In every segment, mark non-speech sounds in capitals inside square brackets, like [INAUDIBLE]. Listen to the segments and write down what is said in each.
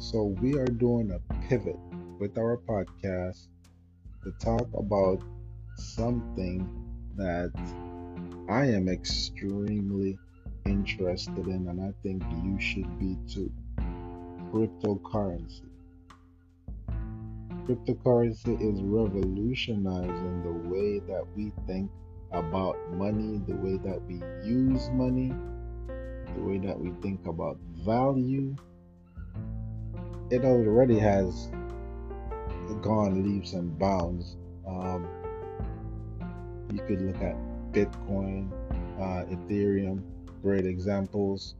So, we are doing a pivot with our podcast to talk about something that I am extremely interested in, and I think you should be too cryptocurrency. Cryptocurrency is revolutionizing the way that we think about money, the way that we use money, the way that we think about value, it already has gone leaps and bounds. Um, you could look at Bitcoin, uh, Ethereum, great examples.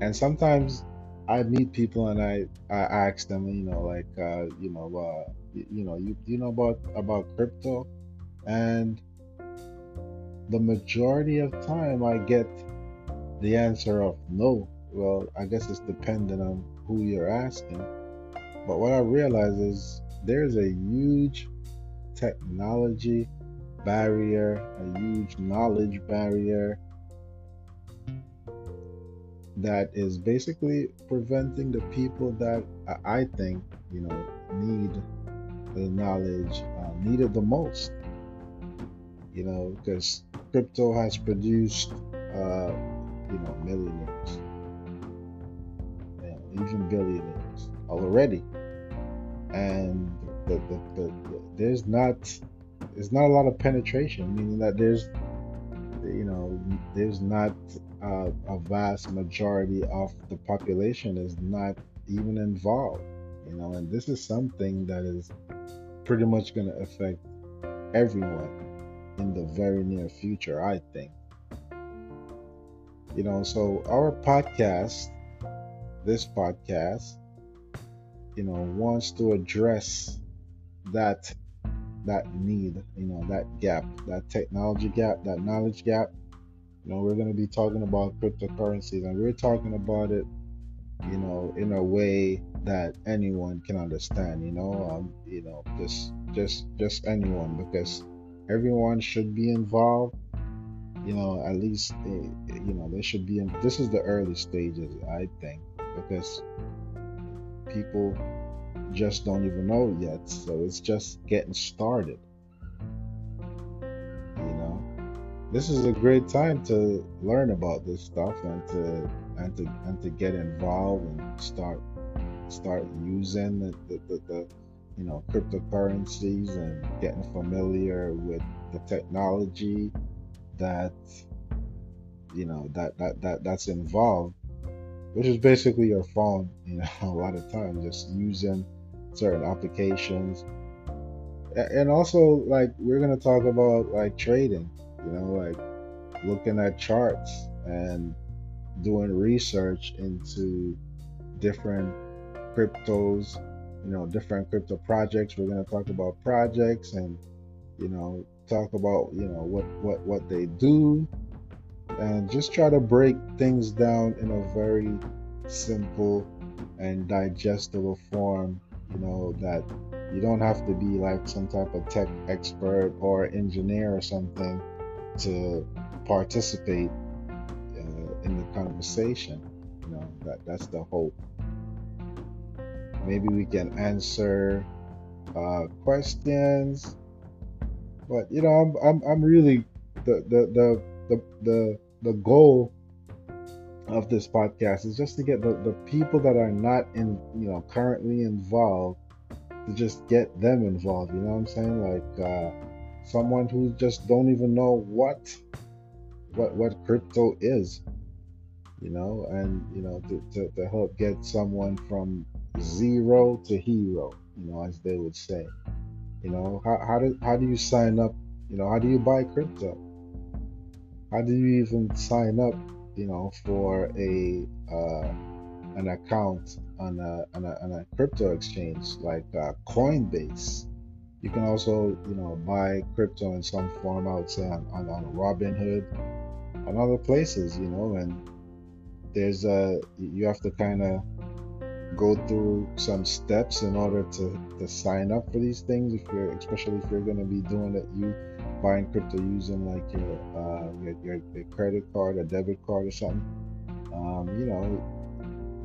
And sometimes I meet people and I, I ask them, you know, like, uh, you know, uh, you, you know, you, you know about about crypto, and the majority of time I get the answer of no. Well, I guess it's dependent on who you're asking. But what I realize is there's a huge technology barrier, a huge knowledge barrier that is basically preventing the people that I think, you know, need the knowledge uh, needed the most. You know, because crypto has produced, uh, you know, millionaires even billionaires already. And the, the, the, there's not there's not a lot of penetration, meaning that there's you know there's not a, a vast majority of the population is not even involved. You know, and this is something that is pretty much going to affect everyone in the very near future, I think. You know, so our podcast this podcast, you know, wants to address that that need, you know, that gap, that technology gap, that knowledge gap. You know, we're going to be talking about cryptocurrencies, and we're talking about it, you know, in a way that anyone can understand. You know, um, you know, just just just anyone, because everyone should be involved you know at least eh, you know they should be in this is the early stages i think because people just don't even know yet. So it's just getting started. You know, this is a great time to learn about this stuff and to and to and to get involved and start start using the, the, the, the you know cryptocurrencies and getting familiar with the technology that you know that that, that that's involved which is basically your phone, [LAUGHS] you know, a lot of times just using certain applications. And also, like, we're going to talk about like trading, you know, like looking at charts and doing research into different cryptos, you know, different crypto projects. We're going to talk about projects and, you know, talk about, you know, what, what, what they do, and just try to break things down in a very simple and digestible form you know that you don't have to be like some type of tech expert or engineer or something to participate uh, in the conversation you know that that's the hope. Maybe we can answer uh, questions but you know I'm, I'm, I'm really the, the the the the the goal of this podcast is just to get the, the people that are not in you know currently involved to just get them involved you know what i'm saying? Like uh, someone who just don't even know what what what crypto is you know? And you know to, to, to help get someone from zero to hero you know as they would say you know? How, how do how do you sign up you know how do you buy crypto how do you even sign up, you know, for a uh, an account on a, on a, on a crypto exchange like uh, Coinbase? You can also, you know, buy crypto in some form. I would say on, on, on Robinhood, on other places, you know, and there's a you have to kind of go through some steps in order to, to sign up for these things if you're especially if you're going to be doing it you buying crypto using like your uh, your, your, your, credit card or debit card or something um, you know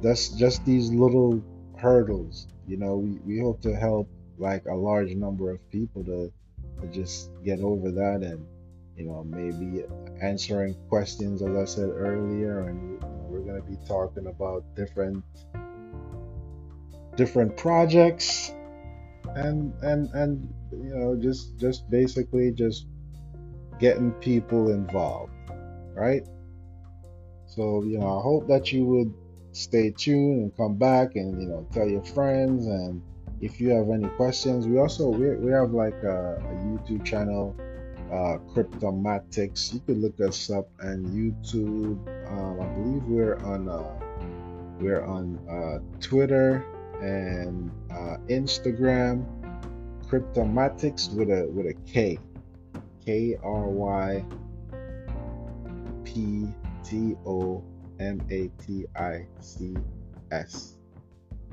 that's just these little hurdles. You know, we, we hope to help like a large number of people to, to just get over that and you know maybe answering questions as I said earlier and we're going to be talking about different different projects and and and you know just just basically just getting people involved right? So you know i hope that you would stay tuned and come back and you know tell your friends. And if you have any questions we also we, we have like a, a youtube channel uh Kryptomatics. You could look us up on youtube. Um, i believe we're on uh we're on uh twitter and uh instagram Kryptomatics with a with a k k r y p t o M A T I C S.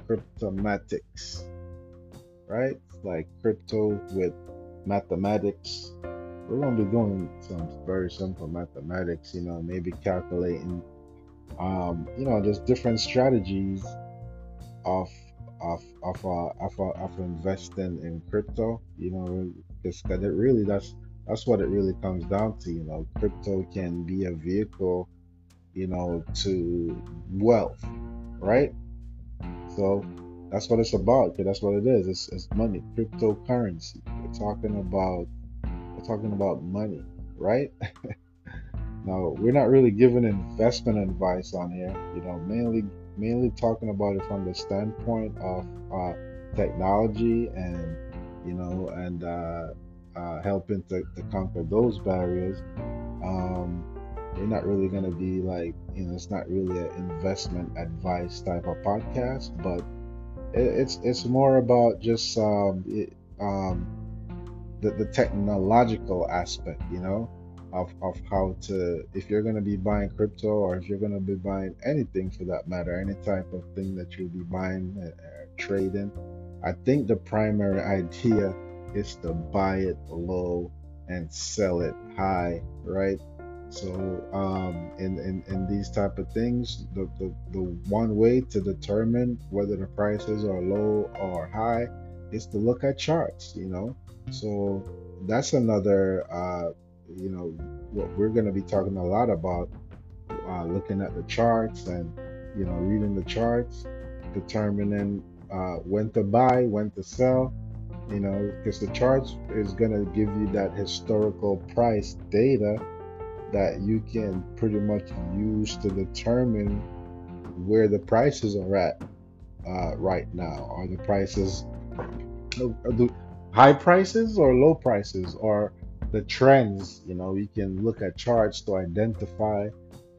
Kryptomatics. Right? Like crypto with mathematics. We're to be doing some very simple mathematics, you know, maybe calculating, um, you know, just different strategies of of of uh, of, uh, of investing in crypto. You know, because it really that's that's what it really comes down to. You know, crypto can be a vehicle you know, to wealth, right? So that's what it's about. That's what it is. It's, it's money, cryptocurrency. We're talking about we're talking about money, right? [LAUGHS] now we're not really giving investment advice on here. You know, mainly mainly talking about it from the standpoint of uh, technology and you know and uh, uh, helping to, to conquer those barriers. Um, we're not really going to be like you know it's not really an investment advice type of podcast but it, it's it's more about just um, it, um, the, the technological aspect you know of, of how to if you're going to be buying crypto or if you're going to be buying anything for that matter any type of thing that you'll be buying uh, uh trading i think the primary idea is to buy it low and sell it high right so um, in, in, in these type of things, the, the, the one way to determine whether the prices are low or high is to look at charts, you know. So that's another, uh, you know, what we're going to be talking a lot about, uh, looking at the charts and, you know, reading the charts, determining uh, when to buy, when to sell, you know, because the charts is going to give you that historical price data that you can pretty much use to determine where the prices are at uh, right now. Are the prices the high prices or low prices or the trends? You know, you can look at charts to identify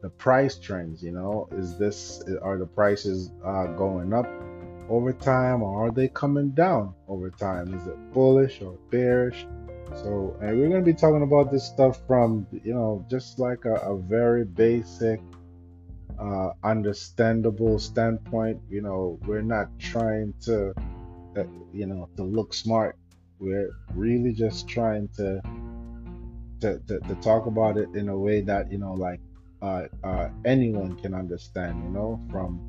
the price trends. You know, is this are the prices uh, going up over time or are they coming down over time? Is it bullish or bearish? So, and we're going to be talking about this stuff from, you know, just like a, a very basic, uh, understandable standpoint. You know, we're not trying to, uh, you know, to look smart. We're really just trying to, to, to, to talk about it in a way that, you know, like uh, uh, anyone can understand, you know, from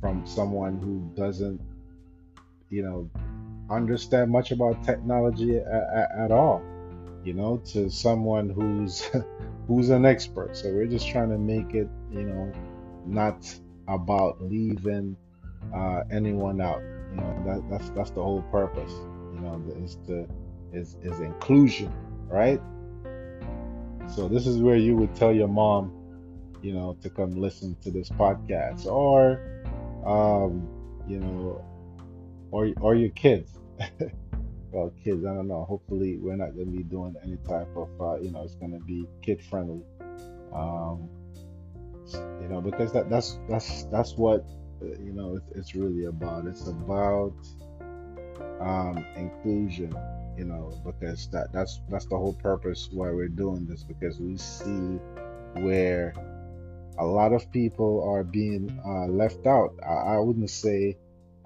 from someone who doesn't, you know, understand much about technology at, at all you know to someone who's [LAUGHS] who's an expert. So we're just trying to make it you know not about leaving uh, anyone out. You know that, that's that's the whole purpose you know is the is is inclusion right so this is where you would tell your mom you know to come listen to this podcast or um you know or or your kids. [LAUGHS] Well kids i don't know. Hopefully we're not going to be doing any type of uh, you know it's going to be kid friendly. Um you know because that that's that's that's what uh, you know it's, it's really about. It's about um inclusion you know because that that's that's the whole purpose why we're doing this because we see where a lot of people are being uh, left out I, I wouldn't say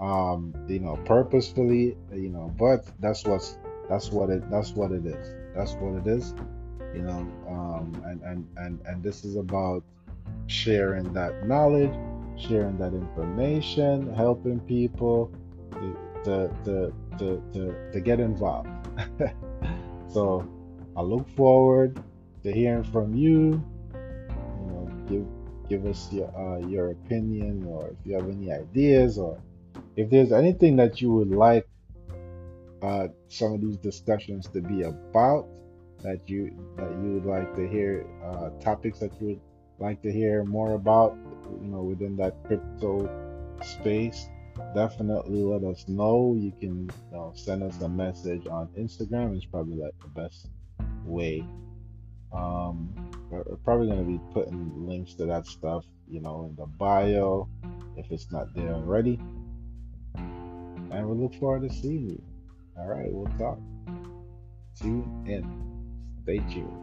um, you know, purposefully, you know, but that's what's that's what it that's what it is. That's what it is, you know, um, and and and and this is about sharing that knowledge sharing that information, helping people to, to, to, to, to get involved. [LAUGHS] so I look forward to hearing from you. You know, give give us your uh, your opinion, or if you have any ideas, or if there's anything that you would like uh, some of these discussions to be about that you that you would like to hear uh, topics that you would like to hear more about you know within that crypto space definitely let us know. You can you know, send us a message on instagram. It's probably like the best way. Um we're probably going to be putting links to that stuff you know in the bio if it's not there already. And we look forward to seeing you. All right we'll talk. Tune in. Stay tuned